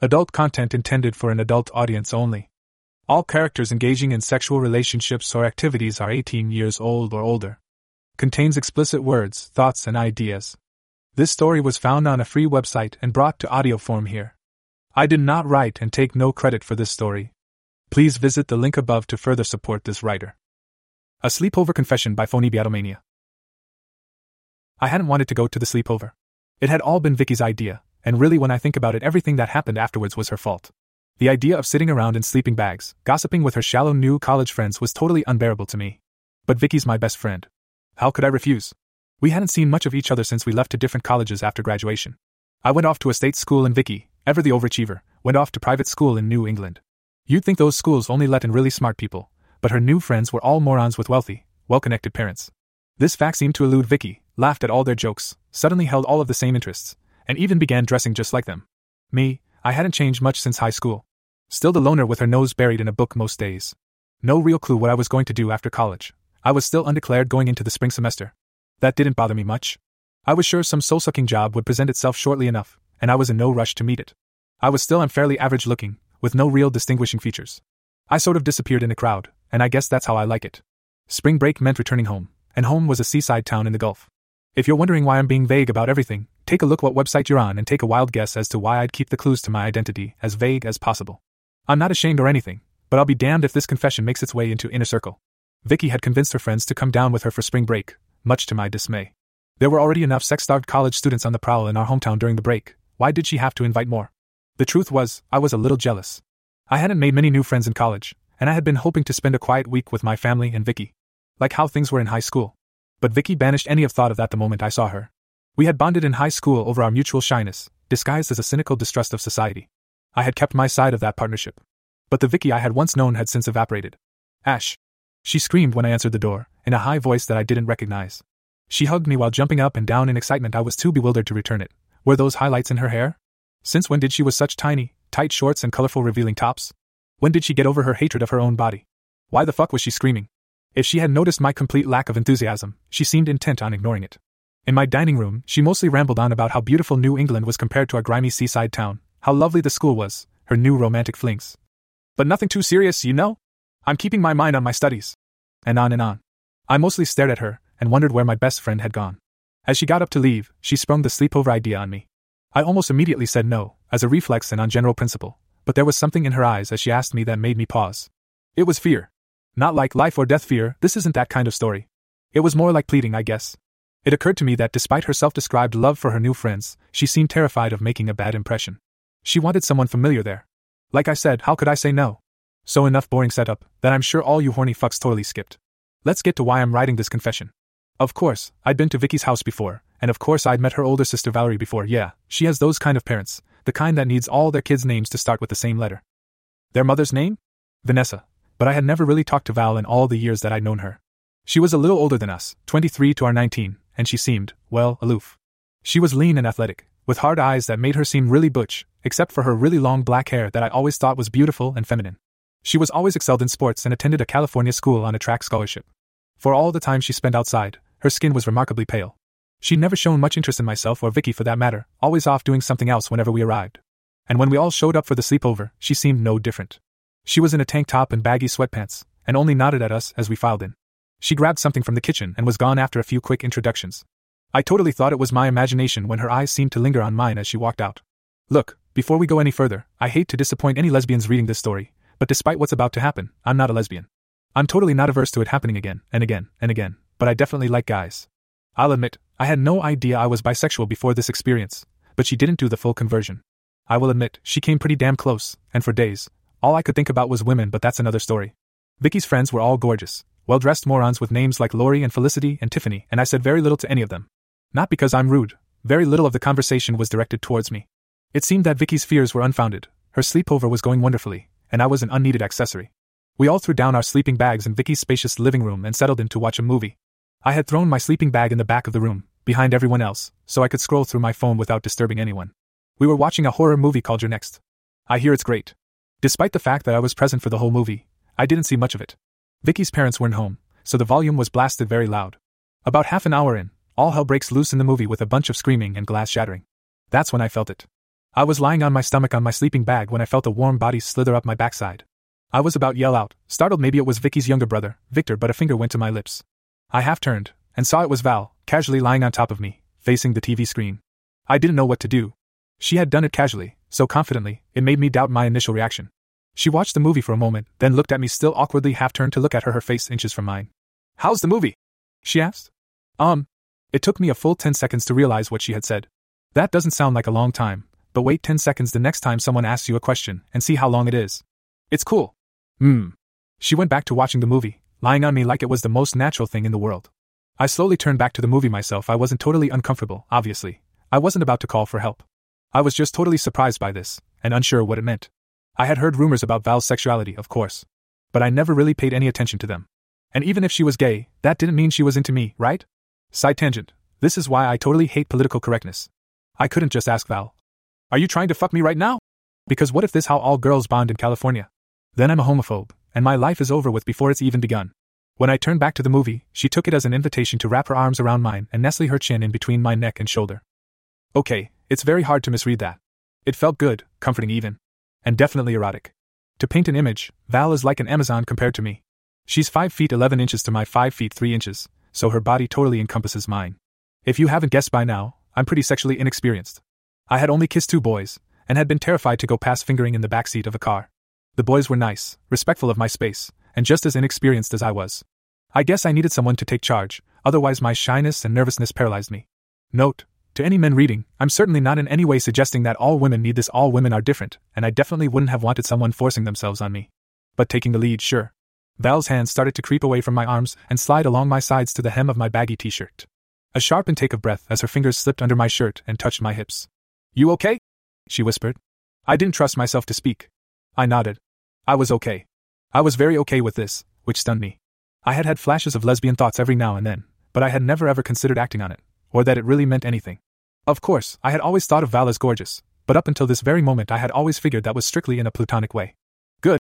Adult content intended for an adult audience only. All characters engaging in sexual relationships or activities are 18 years old or older. Contains explicit words, thoughts, and ideas. This story was found on a free website and brought to audio form here. I did not write and take no credit for this story. Please visit the link above to further support this writer. A Sleepover Confession by Phony Beatlemania. I hadn't wanted to go to the sleepover. It had all been Vicky's idea, and really, when I think about it, everything that happened afterwards was her fault. The idea of sitting around in sleeping bags, gossiping with her shallow new college friends was totally unbearable to me. But Vicky's my best friend. How could I refuse? We hadn't seen much of each other since we left to different colleges after graduation. I went off to a state school and Vicky, ever the overachiever, went off to private school in New England. You'd think those schools only let in really smart people, but her new friends were all morons with wealthy, well connected parents. This fact seemed to elude Vicky, laughed at all their jokes, suddenly held all of the same interests, and even began dressing just like them. Me, I hadn't changed much since high school. Still the loner with her nose buried in a book most days. No real clue what I was going to do after college. I was still undeclared going into the spring semester. That didn't bother me much. I was sure some soul sucking job would present itself shortly enough, and I was in no rush to meet it. I was still unfairly average looking, with no real distinguishing features. I sort of disappeared in the crowd, and I guess that's how I like it. Spring break meant returning home, and home was a seaside town in the Gulf. If you're wondering why I'm being vague about everything, take a look what website you're on and take a wild guess as to why I'd keep the clues to my identity as vague as possible. I'm not ashamed or anything, but I'll be damned if this confession makes its way into inner circle. Vicky had convinced her friends to come down with her for spring break, much to my dismay. There were already enough sex starved college students on the prowl in our hometown during the break, why did she have to invite more? The truth was, I was a little jealous. I hadn't made many new friends in college, and I had been hoping to spend a quiet week with my family and Vicky. Like how things were in high school. But Vicky banished any of thought of that the moment I saw her. We had bonded in high school over our mutual shyness, disguised as a cynical distrust of society. I had kept my side of that partnership. But the Vicky I had once known had since evaporated. Ash. She screamed when I answered the door, in a high voice that I didn't recognize. She hugged me while jumping up and down in excitement. I was too bewildered to return it. Were those highlights in her hair? Since when did she was such tiny, tight shorts and colorful revealing tops? When did she get over her hatred of her own body? Why the fuck was she screaming? If she had noticed my complete lack of enthusiasm, she seemed intent on ignoring it. In my dining room, she mostly rambled on about how beautiful New England was compared to our grimy seaside town, how lovely the school was, her new romantic flings. But nothing too serious, you know? I'm keeping my mind on my studies. And on and on. I mostly stared at her and wondered where my best friend had gone. As she got up to leave, she sprung the sleepover idea on me. I almost immediately said no, as a reflex and on general principle, but there was something in her eyes as she asked me that made me pause. It was fear. Not like life or death fear, this isn't that kind of story. It was more like pleading, I guess. It occurred to me that despite her self described love for her new friends, she seemed terrified of making a bad impression. She wanted someone familiar there. Like I said, how could I say no? So enough boring setup that I'm sure all you horny fucks totally skipped. Let's get to why I'm writing this confession. Of course, I'd been to Vicky's house before, and of course I'd met her older sister Valerie before. Yeah, she has those kind of parents, the kind that needs all their kids' names to start with the same letter. Their mother's name? Vanessa. But I had never really talked to Val in all the years that I'd known her. She was a little older than us, 23 to our 19, and she seemed, well, aloof. She was lean and athletic, with hard eyes that made her seem really butch, except for her really long black hair that I always thought was beautiful and feminine. She was always excelled in sports and attended a California school on a track scholarship. For all the time she spent outside, her skin was remarkably pale. She'd never shown much interest in myself or Vicky for that matter, always off doing something else whenever we arrived. And when we all showed up for the sleepover, she seemed no different. She was in a tank top and baggy sweatpants, and only nodded at us as we filed in. She grabbed something from the kitchen and was gone after a few quick introductions. I totally thought it was my imagination when her eyes seemed to linger on mine as she walked out. Look, before we go any further, I hate to disappoint any lesbians reading this story, but despite what's about to happen, I'm not a lesbian. I'm totally not averse to it happening again, and again, and again, but I definitely like guys. I'll admit, I had no idea I was bisexual before this experience, but she didn't do the full conversion. I will admit, she came pretty damn close, and for days, all I could think about was women, but that's another story. Vicky's friends were all gorgeous, well dressed morons with names like Lori and Felicity and Tiffany, and I said very little to any of them. Not because I'm rude, very little of the conversation was directed towards me. It seemed that Vicky's fears were unfounded, her sleepover was going wonderfully, and I was an unneeded accessory. We all threw down our sleeping bags in Vicky's spacious living room and settled in to watch a movie. I had thrown my sleeping bag in the back of the room, behind everyone else, so I could scroll through my phone without disturbing anyone. We were watching a horror movie called You're Next. I hear it's great. Despite the fact that I was present for the whole movie, I didn't see much of it. Vicky's parents weren't home, so the volume was blasted very loud. About half an hour in, all hell breaks loose in the movie with a bunch of screaming and glass shattering. That's when I felt it. I was lying on my stomach on my sleeping bag when I felt a warm body slither up my backside. I was about to yell out, startled maybe it was Vicky's younger brother, Victor, but a finger went to my lips. I half turned, and saw it was Val, casually lying on top of me, facing the TV screen. I didn't know what to do. She had done it casually, so confidently, it made me doubt my initial reaction. She watched the movie for a moment, then looked at me still awkwardly half turned to look at her her face inches from mine. How's the movie? She asked. Um. It took me a full 10 seconds to realize what she had said. That doesn't sound like a long time, but wait 10 seconds the next time someone asks you a question and see how long it is. It's cool. Hmm. She went back to watching the movie, lying on me like it was the most natural thing in the world. I slowly turned back to the movie myself. I wasn't totally uncomfortable, obviously. I wasn't about to call for help. I was just totally surprised by this, and unsure what it meant. I had heard rumors about Val's sexuality, of course, but I never really paid any attention to them. And even if she was gay, that didn't mean she was into me, right? Side tangent. This is why I totally hate political correctness. I couldn't just ask Val. Are you trying to fuck me right now? Because what if this how all girls bond in California? Then I'm a homophobe, and my life is over with before it's even begun. When I turned back to the movie, she took it as an invitation to wrap her arms around mine and nestle her chin in between my neck and shoulder. Okay, it's very hard to misread that. It felt good, comforting even. And definitely erotic. To paint an image, Val is like an Amazon compared to me. She's 5 feet 11 inches to my 5 feet 3 inches, so her body totally encompasses mine. If you haven't guessed by now, I'm pretty sexually inexperienced. I had only kissed two boys, and had been terrified to go past fingering in the back seat of a car. The boys were nice, respectful of my space, and just as inexperienced as I was. I guess I needed someone to take charge, otherwise, my shyness and nervousness paralyzed me. Note, to any men reading, I'm certainly not in any way suggesting that all women need this, all women are different, and I definitely wouldn't have wanted someone forcing themselves on me. But taking the lead, sure. Val's hands started to creep away from my arms and slide along my sides to the hem of my baggy t shirt. A sharp intake of breath as her fingers slipped under my shirt and touched my hips. You okay? She whispered. I didn't trust myself to speak. I nodded. I was okay. I was very okay with this, which stunned me. I had had flashes of lesbian thoughts every now and then, but I had never ever considered acting on it, or that it really meant anything. Of course, I had always thought of Val as gorgeous, but up until this very moment I had always figured that was strictly in a platonic way. Good,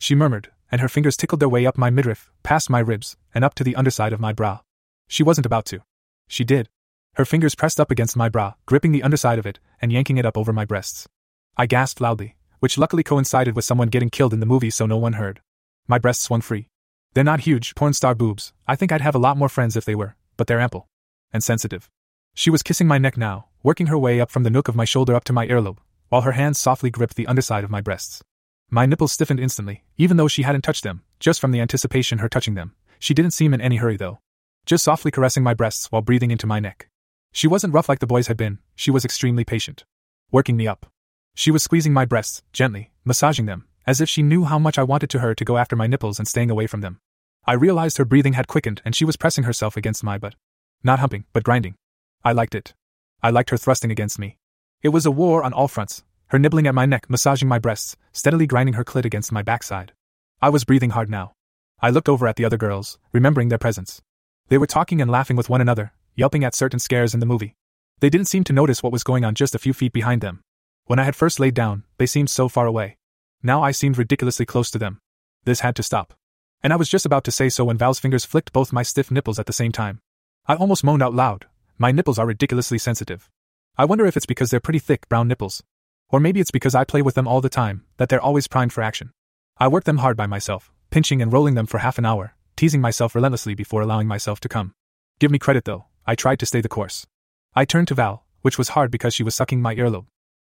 she murmured, and her fingers tickled their way up my midriff, past my ribs, and up to the underside of my bra. She wasn't about to. She did. Her fingers pressed up against my bra, gripping the underside of it, and yanking it up over my breasts. I gasped loudly, which luckily coincided with someone getting killed in the movie so no one heard. My breasts swung free. They're not huge, porn star boobs. I think I'd have a lot more friends if they were, but they're ample. And sensitive. She was kissing my neck now, working her way up from the nook of my shoulder up to my earlobe, while her hands softly gripped the underside of my breasts. My nipples stiffened instantly, even though she hadn't touched them, just from the anticipation of her touching them. She didn't seem in any hurry though. Just softly caressing my breasts while breathing into my neck. She wasn't rough like the boys had been, she was extremely patient. Working me up. She was squeezing my breasts, gently, massaging them, as if she knew how much I wanted to her to go after my nipples and staying away from them. I realized her breathing had quickened and she was pressing herself against my butt. Not humping, but grinding. I liked it. I liked her thrusting against me. It was a war on all fronts, her nibbling at my neck, massaging my breasts, steadily grinding her clit against my backside. I was breathing hard now. I looked over at the other girls, remembering their presence. They were talking and laughing with one another, yelping at certain scares in the movie. They didn't seem to notice what was going on just a few feet behind them. When I had first laid down, they seemed so far away. Now I seemed ridiculously close to them. This had to stop. And I was just about to say so when Val's fingers flicked both my stiff nipples at the same time. I almost moaned out loud. My nipples are ridiculously sensitive. I wonder if it's because they're pretty thick brown nipples. Or maybe it's because I play with them all the time, that they're always primed for action. I work them hard by myself, pinching and rolling them for half an hour, teasing myself relentlessly before allowing myself to come. Give me credit though, I tried to stay the course. I turned to Val, which was hard because she was sucking my earlobe.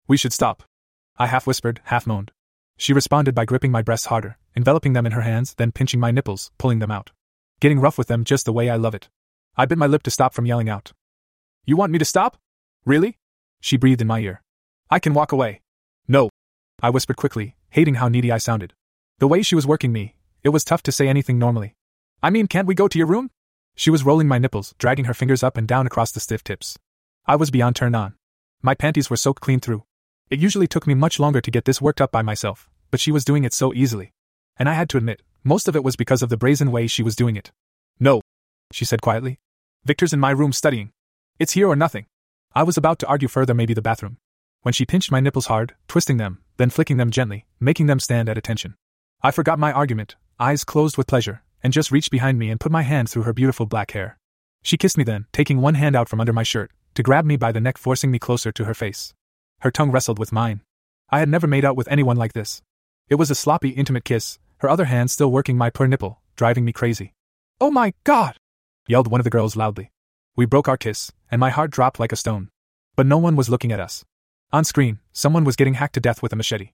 We should stop. I half whispered, half moaned. She responded by gripping my breasts harder, enveloping them in her hands, then pinching my nipples, pulling them out. Getting rough with them just the way I love it. I bit my lip to stop from yelling out. You want me to stop? Really? She breathed in my ear. I can walk away. No. I whispered quickly, hating how needy I sounded. The way she was working me, it was tough to say anything normally. I mean, can't we go to your room? She was rolling my nipples, dragging her fingers up and down across the stiff tips. I was beyond turned on. My panties were soaked clean through. It usually took me much longer to get this worked up by myself, but she was doing it so easily. And I had to admit, most of it was because of the brazen way she was doing it. No, she said quietly. Victor's in my room studying. It's here or nothing. I was about to argue further, maybe the bathroom. When she pinched my nipples hard, twisting them, then flicking them gently, making them stand at attention. I forgot my argument, eyes closed with pleasure, and just reached behind me and put my hand through her beautiful black hair. She kissed me then, taking one hand out from under my shirt, to grab me by the neck, forcing me closer to her face. Her tongue wrestled with mine. I had never made out with anyone like this. It was a sloppy, intimate kiss, her other hand still working my poor nipple, driving me crazy. Oh my god! yelled one of the girls loudly. We broke our kiss, and my heart dropped like a stone. But no one was looking at us. On screen, someone was getting hacked to death with a machete.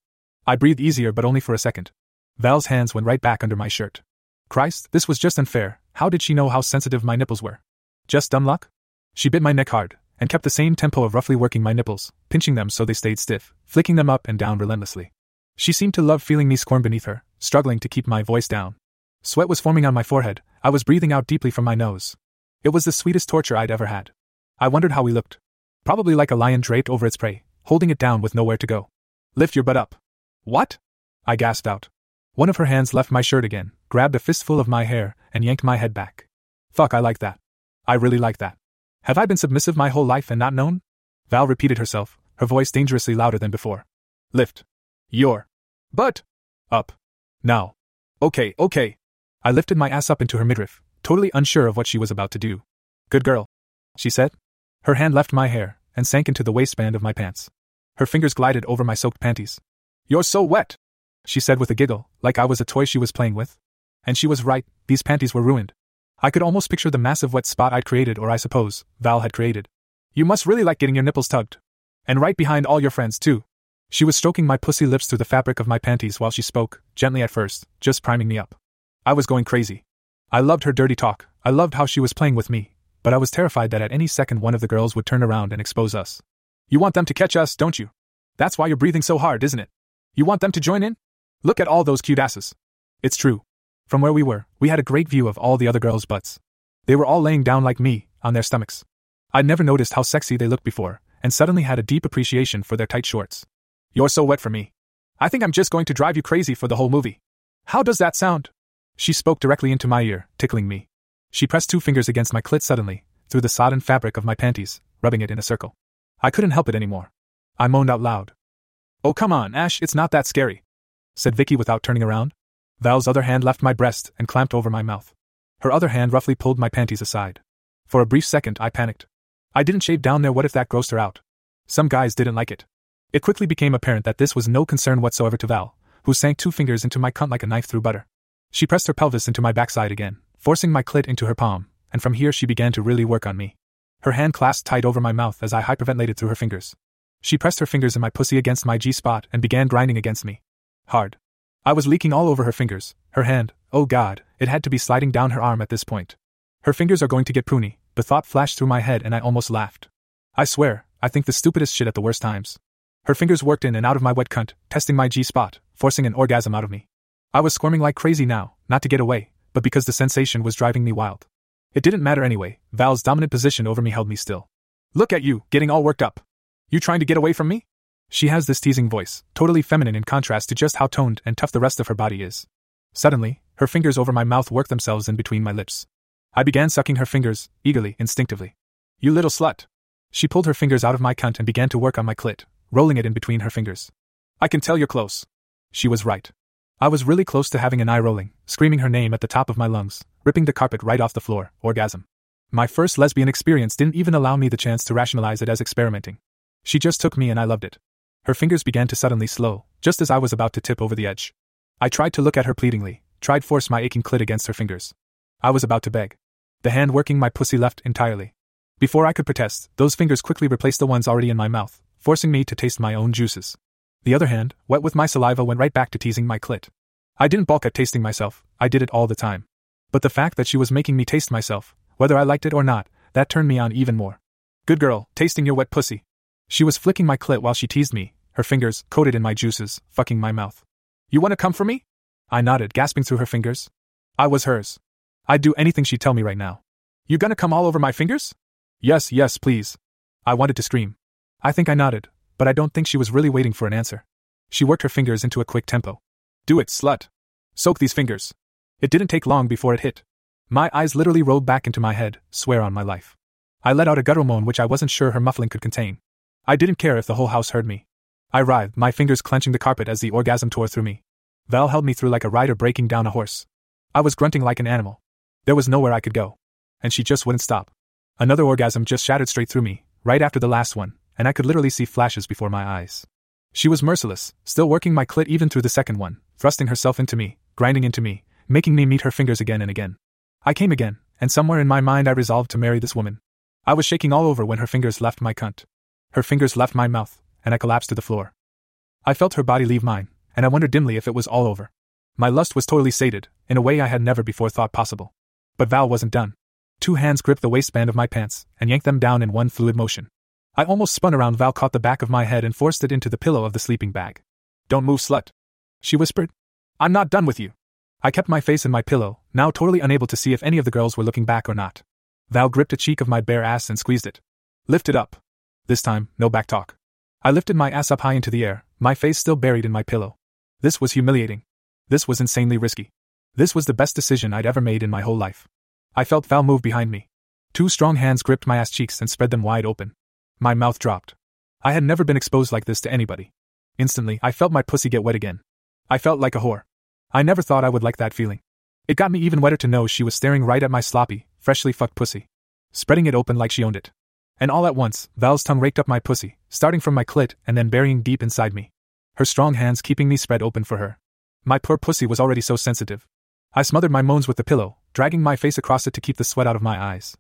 I breathed easier, but only for a second. Val's hands went right back under my shirt. Christ, this was just unfair. How did she know how sensitive my nipples were? Just dumb luck? She bit my neck hard, and kept the same tempo of roughly working my nipples, pinching them so they stayed stiff, flicking them up and down relentlessly. She seemed to love feeling me squirm beneath her, struggling to keep my voice down. Sweat was forming on my forehead, I was breathing out deeply from my nose. It was the sweetest torture I'd ever had. I wondered how we looked. Probably like a lion draped over its prey, holding it down with nowhere to go. Lift your butt up. What? I gasped out. One of her hands left my shirt again, grabbed a fistful of my hair, and yanked my head back. Fuck, I like that. I really like that. Have I been submissive my whole life and not known? Val repeated herself, her voice dangerously louder than before. Lift. Your. Butt. Up. Now. Okay, okay. I lifted my ass up into her midriff, totally unsure of what she was about to do. Good girl. She said. Her hand left my hair and sank into the waistband of my pants. Her fingers glided over my soaked panties. You're so wet, she said with a giggle, like I was a toy she was playing with. And she was right, these panties were ruined. I could almost picture the massive wet spot I'd created, or I suppose, Val had created. You must really like getting your nipples tugged. And right behind all your friends, too. She was stroking my pussy lips through the fabric of my panties while she spoke, gently at first, just priming me up. I was going crazy. I loved her dirty talk, I loved how she was playing with me, but I was terrified that at any second one of the girls would turn around and expose us. You want them to catch us, don't you? That's why you're breathing so hard, isn't it? You want them to join in? Look at all those cute asses. It's true. From where we were, we had a great view of all the other girls' butts. They were all laying down like me, on their stomachs. I'd never noticed how sexy they looked before, and suddenly had a deep appreciation for their tight shorts. You're so wet for me. I think I'm just going to drive you crazy for the whole movie. How does that sound? She spoke directly into my ear, tickling me. She pressed two fingers against my clit suddenly, through the sodden fabric of my panties, rubbing it in a circle. I couldn't help it anymore. I moaned out loud. Oh, come on, Ash, it's not that scary, said Vicky without turning around. Val's other hand left my breast and clamped over my mouth. Her other hand roughly pulled my panties aside. For a brief second, I panicked. I didn't shave down there, what if that grossed her out? Some guys didn't like it. It quickly became apparent that this was no concern whatsoever to Val, who sank two fingers into my cunt like a knife through butter. She pressed her pelvis into my backside again, forcing my clit into her palm, and from here she began to really work on me. Her hand clasped tight over my mouth as I hyperventilated through her fingers. She pressed her fingers in my pussy against my G spot and began grinding against me. Hard. I was leaking all over her fingers, her hand, oh god, it had to be sliding down her arm at this point. Her fingers are going to get pruny, the thought flashed through my head and I almost laughed. I swear, I think the stupidest shit at the worst times. Her fingers worked in and out of my wet cunt, testing my G spot, forcing an orgasm out of me. I was squirming like crazy now, not to get away, but because the sensation was driving me wild. It didn't matter anyway, Val's dominant position over me held me still. Look at you, getting all worked up. You trying to get away from me? She has this teasing voice, totally feminine in contrast to just how toned and tough the rest of her body is. Suddenly, her fingers over my mouth worked themselves in between my lips. I began sucking her fingers, eagerly, instinctively. You little slut. She pulled her fingers out of my cunt and began to work on my clit, rolling it in between her fingers. I can tell you're close. She was right. I was really close to having an eye rolling, screaming her name at the top of my lungs, ripping the carpet right off the floor, orgasm. My first lesbian experience didn't even allow me the chance to rationalize it as experimenting. She just took me and I loved it. Her fingers began to suddenly slow, just as I was about to tip over the edge. I tried to look at her pleadingly, tried force my aching clit against her fingers. I was about to beg. The hand working my pussy left entirely. Before I could protest, those fingers quickly replaced the ones already in my mouth, forcing me to taste my own juices. The other hand, wet with my saliva, went right back to teasing my clit. I didn't balk at tasting myself, I did it all the time. But the fact that she was making me taste myself, whether I liked it or not, that turned me on even more. Good girl, tasting your wet pussy. She was flicking my clit while she teased me, her fingers, coated in my juices, fucking my mouth. You wanna come for me? I nodded, gasping through her fingers. I was hers. I'd do anything she'd tell me right now. You gonna come all over my fingers? Yes, yes, please. I wanted to scream. I think I nodded, but I don't think she was really waiting for an answer. She worked her fingers into a quick tempo. Do it, slut. Soak these fingers. It didn't take long before it hit. My eyes literally rolled back into my head, swear on my life. I let out a guttural moan which I wasn't sure her muffling could contain. I didn't care if the whole house heard me. I writhed, my fingers clenching the carpet as the orgasm tore through me. Val held me through like a rider breaking down a horse. I was grunting like an animal. There was nowhere I could go. And she just wouldn't stop. Another orgasm just shattered straight through me, right after the last one, and I could literally see flashes before my eyes. She was merciless, still working my clit even through the second one, thrusting herself into me, grinding into me, making me meet her fingers again and again. I came again, and somewhere in my mind I resolved to marry this woman. I was shaking all over when her fingers left my cunt. Her fingers left my mouth, and I collapsed to the floor. I felt her body leave mine, and I wondered dimly if it was all over. My lust was totally sated, in a way I had never before thought possible. But Val wasn't done. Two hands gripped the waistband of my pants and yanked them down in one fluid motion. I almost spun around. Val caught the back of my head and forced it into the pillow of the sleeping bag. Don't move, slut. She whispered. I'm not done with you. I kept my face in my pillow, now totally unable to see if any of the girls were looking back or not. Val gripped a cheek of my bare ass and squeezed it. Lift it up. This time, no back talk. I lifted my ass up high into the air, my face still buried in my pillow. This was humiliating. This was insanely risky. This was the best decision I'd ever made in my whole life. I felt Val move behind me. Two strong hands gripped my ass cheeks and spread them wide open. My mouth dropped. I had never been exposed like this to anybody. Instantly, I felt my pussy get wet again. I felt like a whore. I never thought I would like that feeling. It got me even wetter to know she was staring right at my sloppy, freshly fucked pussy, spreading it open like she owned it. And all at once, Val's tongue raked up my pussy, starting from my clit and then burying deep inside me. Her strong hands keeping me spread open for her. My poor pussy was already so sensitive. I smothered my moans with the pillow, dragging my face across it to keep the sweat out of my eyes.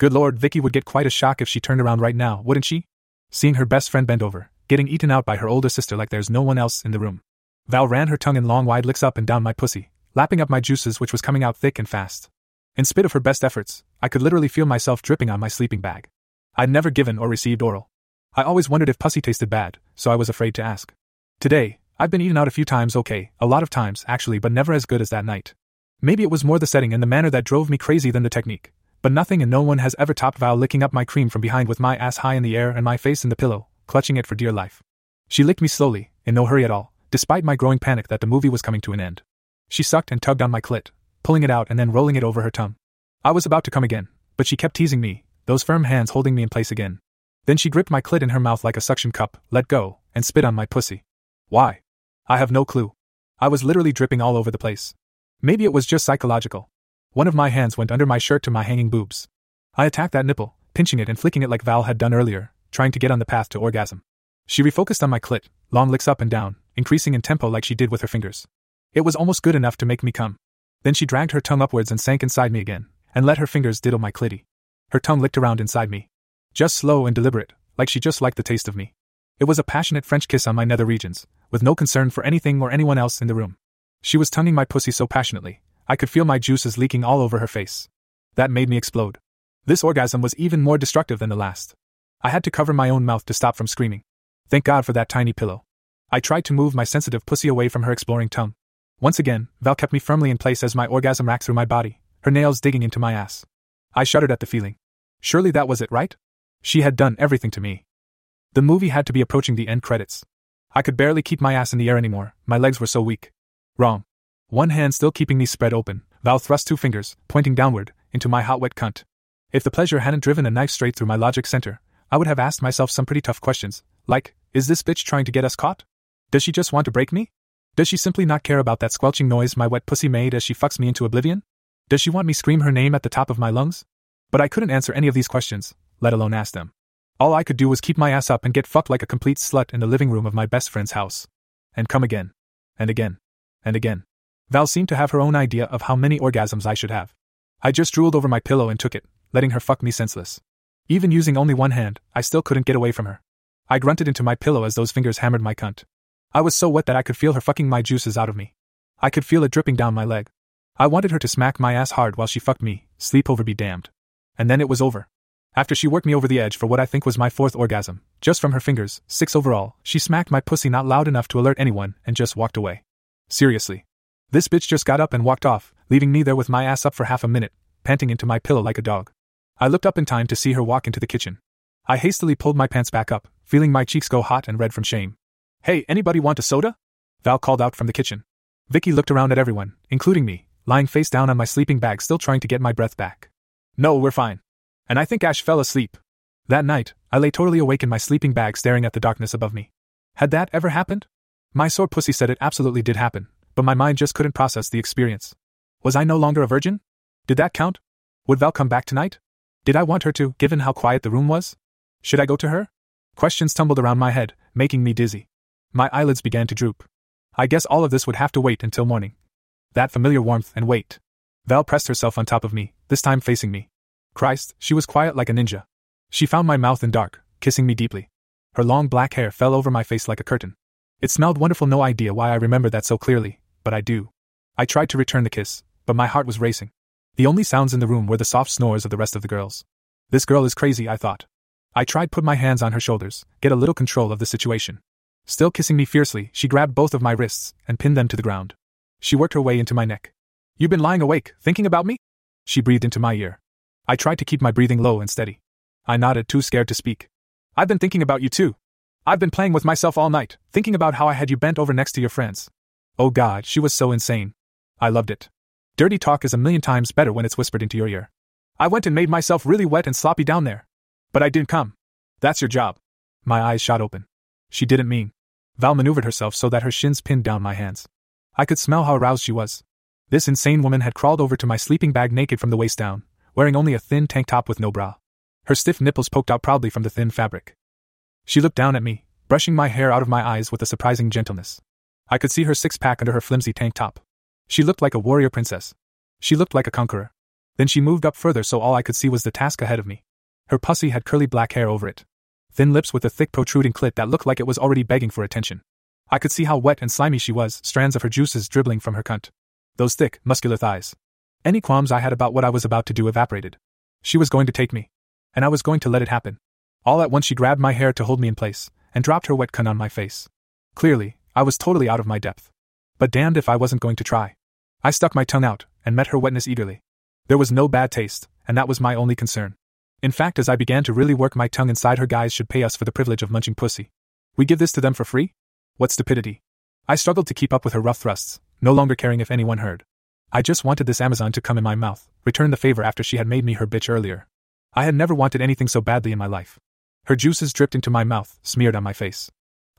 Good lord, Vicky would get quite a shock if she turned around right now, wouldn't she? Seeing her best friend bend over, getting eaten out by her older sister like there's no one else in the room. Val ran her tongue in long wide licks up and down my pussy, lapping up my juices which was coming out thick and fast. In spite of her best efforts, I could literally feel myself dripping on my sleeping bag. I'd never given or received oral. I always wondered if pussy tasted bad, so I was afraid to ask. Today, I've been eaten out a few times okay, a lot of times, actually, but never as good as that night. Maybe it was more the setting and the manner that drove me crazy than the technique. But nothing and no one has ever topped Val licking up my cream from behind with my ass high in the air and my face in the pillow, clutching it for dear life. She licked me slowly, in no hurry at all, despite my growing panic that the movie was coming to an end. She sucked and tugged on my clit, pulling it out and then rolling it over her tongue. I was about to come again, but she kept teasing me, those firm hands holding me in place again. Then she gripped my clit in her mouth like a suction cup, let go, and spit on my pussy. Why? I have no clue. I was literally dripping all over the place. Maybe it was just psychological. One of my hands went under my shirt to my hanging boobs. I attacked that nipple, pinching it and flicking it like Val had done earlier, trying to get on the path to orgasm. She refocused on my clit, long licks up and down, increasing in tempo like she did with her fingers. It was almost good enough to make me come. Then she dragged her tongue upwards and sank inside me again, and let her fingers diddle my clitty. Her tongue licked around inside me. Just slow and deliberate, like she just liked the taste of me. It was a passionate French kiss on my nether regions, with no concern for anything or anyone else in the room. She was tonguing my pussy so passionately, I could feel my juices leaking all over her face. That made me explode. This orgasm was even more destructive than the last. I had to cover my own mouth to stop from screaming. Thank God for that tiny pillow. I tried to move my sensitive pussy away from her exploring tongue. Once again, Val kept me firmly in place as my orgasm racked through my body, her nails digging into my ass. I shuddered at the feeling. Surely that was it, right? She had done everything to me. The movie had to be approaching the end credits. I could barely keep my ass in the air anymore, my legs were so weak. Wrong. One hand still keeping me spread open, Val thrust two fingers, pointing downward, into my hot wet cunt. If the pleasure hadn't driven a knife straight through my logic center, I would have asked myself some pretty tough questions, like, is this bitch trying to get us caught? Does she just want to break me? Does she simply not care about that squelching noise my wet pussy made as she fucks me into oblivion? Does she want me scream her name at the top of my lungs? But I couldn't answer any of these questions, let alone ask them. All I could do was keep my ass up and get fucked like a complete slut in the living room of my best friend's house. And come again. And again. And again. Val seemed to have her own idea of how many orgasms I should have. I just drooled over my pillow and took it, letting her fuck me senseless. Even using only one hand, I still couldn't get away from her. I grunted into my pillow as those fingers hammered my cunt. I was so wet that I could feel her fucking my juices out of me. I could feel it dripping down my leg. I wanted her to smack my ass hard while she fucked me, sleep over be damned. And then it was over. After she worked me over the edge for what I think was my fourth orgasm, just from her fingers, six overall, she smacked my pussy not loud enough to alert anyone and just walked away. Seriously. This bitch just got up and walked off, leaving me there with my ass up for half a minute, panting into my pillow like a dog. I looked up in time to see her walk into the kitchen. I hastily pulled my pants back up, feeling my cheeks go hot and red from shame. Hey, anybody want a soda? Val called out from the kitchen. Vicky looked around at everyone, including me, lying face down on my sleeping bag, still trying to get my breath back. No, we're fine and I think Ash fell asleep. That night, I lay totally awake in my sleeping bag staring at the darkness above me. Had that ever happened? My sore pussy said it absolutely did happen, but my mind just couldn't process the experience. Was I no longer a virgin? Did that count? Would Val come back tonight? Did I want her to, given how quiet the room was? Should I go to her? Questions tumbled around my head, making me dizzy. My eyelids began to droop. I guess all of this would have to wait until morning. That familiar warmth and weight. Val pressed herself on top of me, this time facing me. Christ, she was quiet like a ninja. She found my mouth in dark, kissing me deeply. Her long black hair fell over my face like a curtain. It smelled wonderful, no idea why I remember that so clearly, but I do. I tried to return the kiss, but my heart was racing. The only sounds in the room were the soft snores of the rest of the girls. This girl is crazy, I thought. I tried to put my hands on her shoulders, get a little control of the situation. Still kissing me fiercely, she grabbed both of my wrists and pinned them to the ground. She worked her way into my neck. You've been lying awake, thinking about me? She breathed into my ear. I tried to keep my breathing low and steady. I nodded, too scared to speak. I've been thinking about you too. I've been playing with myself all night, thinking about how I had you bent over next to your friends. Oh god, she was so insane. I loved it. Dirty talk is a million times better when it's whispered into your ear. I went and made myself really wet and sloppy down there. But I didn't come. That's your job. My eyes shot open. She didn't mean. Val maneuvered herself so that her shins pinned down my hands. I could smell how aroused she was. This insane woman had crawled over to my sleeping bag naked from the waist down, wearing only a thin tank top with no bra. Her stiff nipples poked out proudly from the thin fabric. She looked down at me, brushing my hair out of my eyes with a surprising gentleness. I could see her six pack under her flimsy tank top. She looked like a warrior princess. She looked like a conqueror. Then she moved up further so all I could see was the task ahead of me. Her pussy had curly black hair over it. Thin lips with a thick protruding clit that looked like it was already begging for attention. I could see how wet and slimy she was, strands of her juices dribbling from her cunt. Those thick, muscular thighs. Any qualms I had about what I was about to do evaporated. She was going to take me. And I was going to let it happen. All at once she grabbed my hair to hold me in place, and dropped her wet cunt on my face. Clearly, I was totally out of my depth. But damned if I wasn't going to try. I stuck my tongue out, and met her wetness eagerly. There was no bad taste, and that was my only concern. In fact, as I began to really work my tongue inside her, guys should pay us for the privilege of munching pussy. We give this to them for free? What stupidity. I struggled to keep up with her rough thrusts, no longer caring if anyone heard. I just wanted this Amazon to come in my mouth, return the favor after she had made me her bitch earlier. I had never wanted anything so badly in my life. Her juices dripped into my mouth, smeared on my face.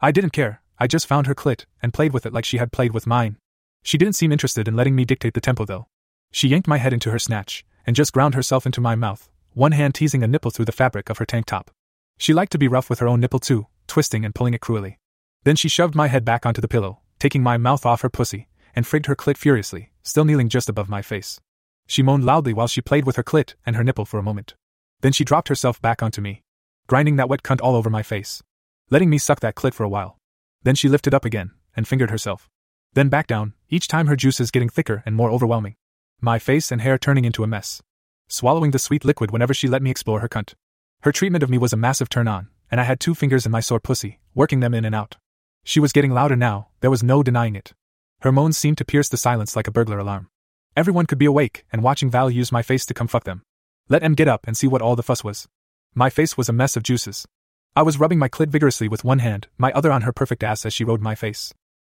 I didn't care, I just found her clit, and played with it like she had played with mine. She didn't seem interested in letting me dictate the tempo though. She yanked my head into her snatch, and just ground herself into my mouth, one hand teasing a nipple through the fabric of her tank top. She liked to be rough with her own nipple too, twisting and pulling it cruelly. Then she shoved my head back onto the pillow, taking my mouth off her pussy, and frigged her clit furiously, still kneeling just above my face. She moaned loudly while she played with her clit and her nipple for a moment. Then she dropped herself back onto me, grinding that wet cunt all over my face, letting me suck that clit for a while. Then she lifted up again and fingered herself. Then back down, each time her juices getting thicker and more overwhelming. My face and hair turning into a mess. Swallowing the sweet liquid whenever she let me explore her cunt. Her treatment of me was a massive turn on, and I had two fingers in my sore pussy, working them in and out. She was getting louder now, there was no denying it. Her moans seemed to pierce the silence like a burglar alarm. Everyone could be awake and watching Val use my face to come fuck them. Let em get up and see what all the fuss was. My face was a mess of juices. I was rubbing my clit vigorously with one hand, my other on her perfect ass as she rode my face.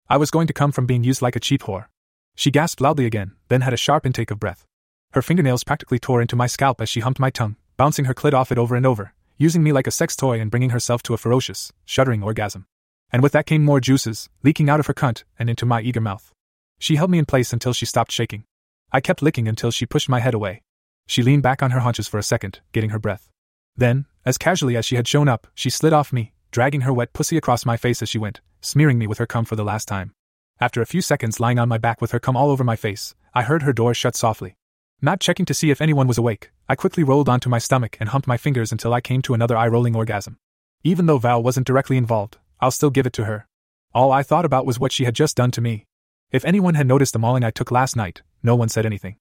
I was going to come from being used like a cheap whore. She gasped loudly again, then had a sharp intake of breath. Her fingernails practically tore into my scalp as she humped my tongue, bouncing her clit off it over and over, using me like a sex toy and bringing herself to a ferocious, shuddering orgasm. And with that came more juices, leaking out of her cunt and into my eager mouth. She held me in place until she stopped shaking. I kept licking until she pushed my head away. She leaned back on her haunches for a second, getting her breath. Then, as casually as she had shown up, she slid off me, dragging her wet pussy across my face as she went, smearing me with her cum for the last time. After a few seconds lying on my back with her cum all over my face, I heard her door shut softly. Not checking to see if anyone was awake, I quickly rolled onto my stomach and humped my fingers until I came to another eye rolling orgasm. Even though Val wasn't directly involved, I'll still give it to her. All I thought about was what she had just done to me. If anyone had noticed the mauling I took last night, no one said anything.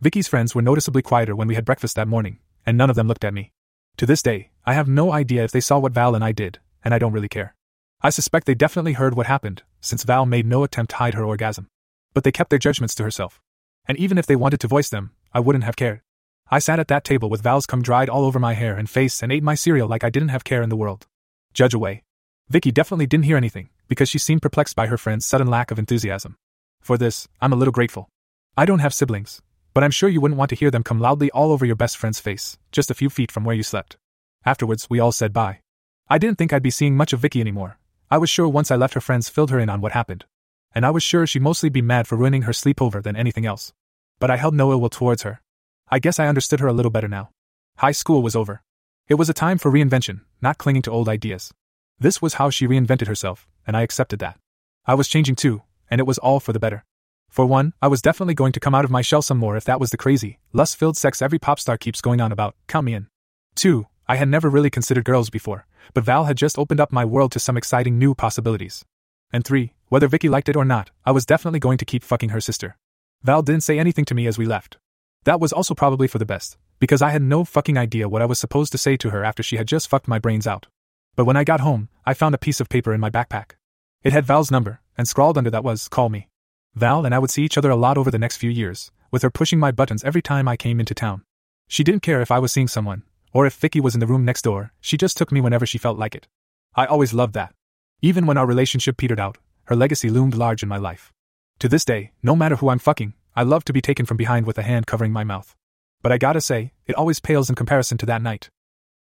Vicky's friends were noticeably quieter when we had breakfast that morning, and none of them looked at me. To this day, I have no idea if they saw what Val and I did, and I don't really care. I suspect they definitely heard what happened, since Val made no attempt to hide her orgasm. But they kept their judgments to herself. And even if they wanted to voice them, I wouldn't have cared. I sat at that table with Val's cum dried all over my hair and face and ate my cereal like I didn't have care in the world. Judge away. Vicky definitely didn't hear anything, because she seemed perplexed by her friend's sudden lack of enthusiasm. For this, I'm a little grateful. I don't have siblings, but I'm sure you wouldn't want to hear them come loudly all over your best friend's face, just a few feet from where you slept. Afterwards, we all said bye. I didn't think I'd be seeing much of Vicky anymore. I was sure once I left her friends filled her in on what happened. And I was sure she'd mostly be mad for ruining her sleepover than anything else. But I held no ill will towards her. I guess I understood her a little better now. High school was over. It was a time for reinvention, not clinging to old ideas. This was how she reinvented herself, and I accepted that. I was changing too, and it was all for the better. For one, I was definitely going to come out of my shell some more if that was the crazy, lust filled sex every pop star keeps going on about. Count me in. Two, I had never really considered girls before, but Val had just opened up my world to some exciting new possibilities. And three, whether Vicky liked it or not, I was definitely going to keep fucking her sister. Val didn't say anything to me as we left. That was also probably for the best, because I had no fucking idea what I was supposed to say to her after she had just fucked my brains out. But when I got home, I found a piece of paper in my backpack. It had Val's number, and scrawled under that was, call me. Val and I would see each other a lot over the next few years, with her pushing my buttons every time I came into town. She didn't care if I was seeing someone, or if Vicky was in the room next door, she just took me whenever she felt like it. I always loved that. Even when our relationship petered out, her legacy loomed large in my life. To this day, no matter who I'm fucking, I love to be taken from behind with a hand covering my mouth. But I gotta say, it always pales in comparison to that night.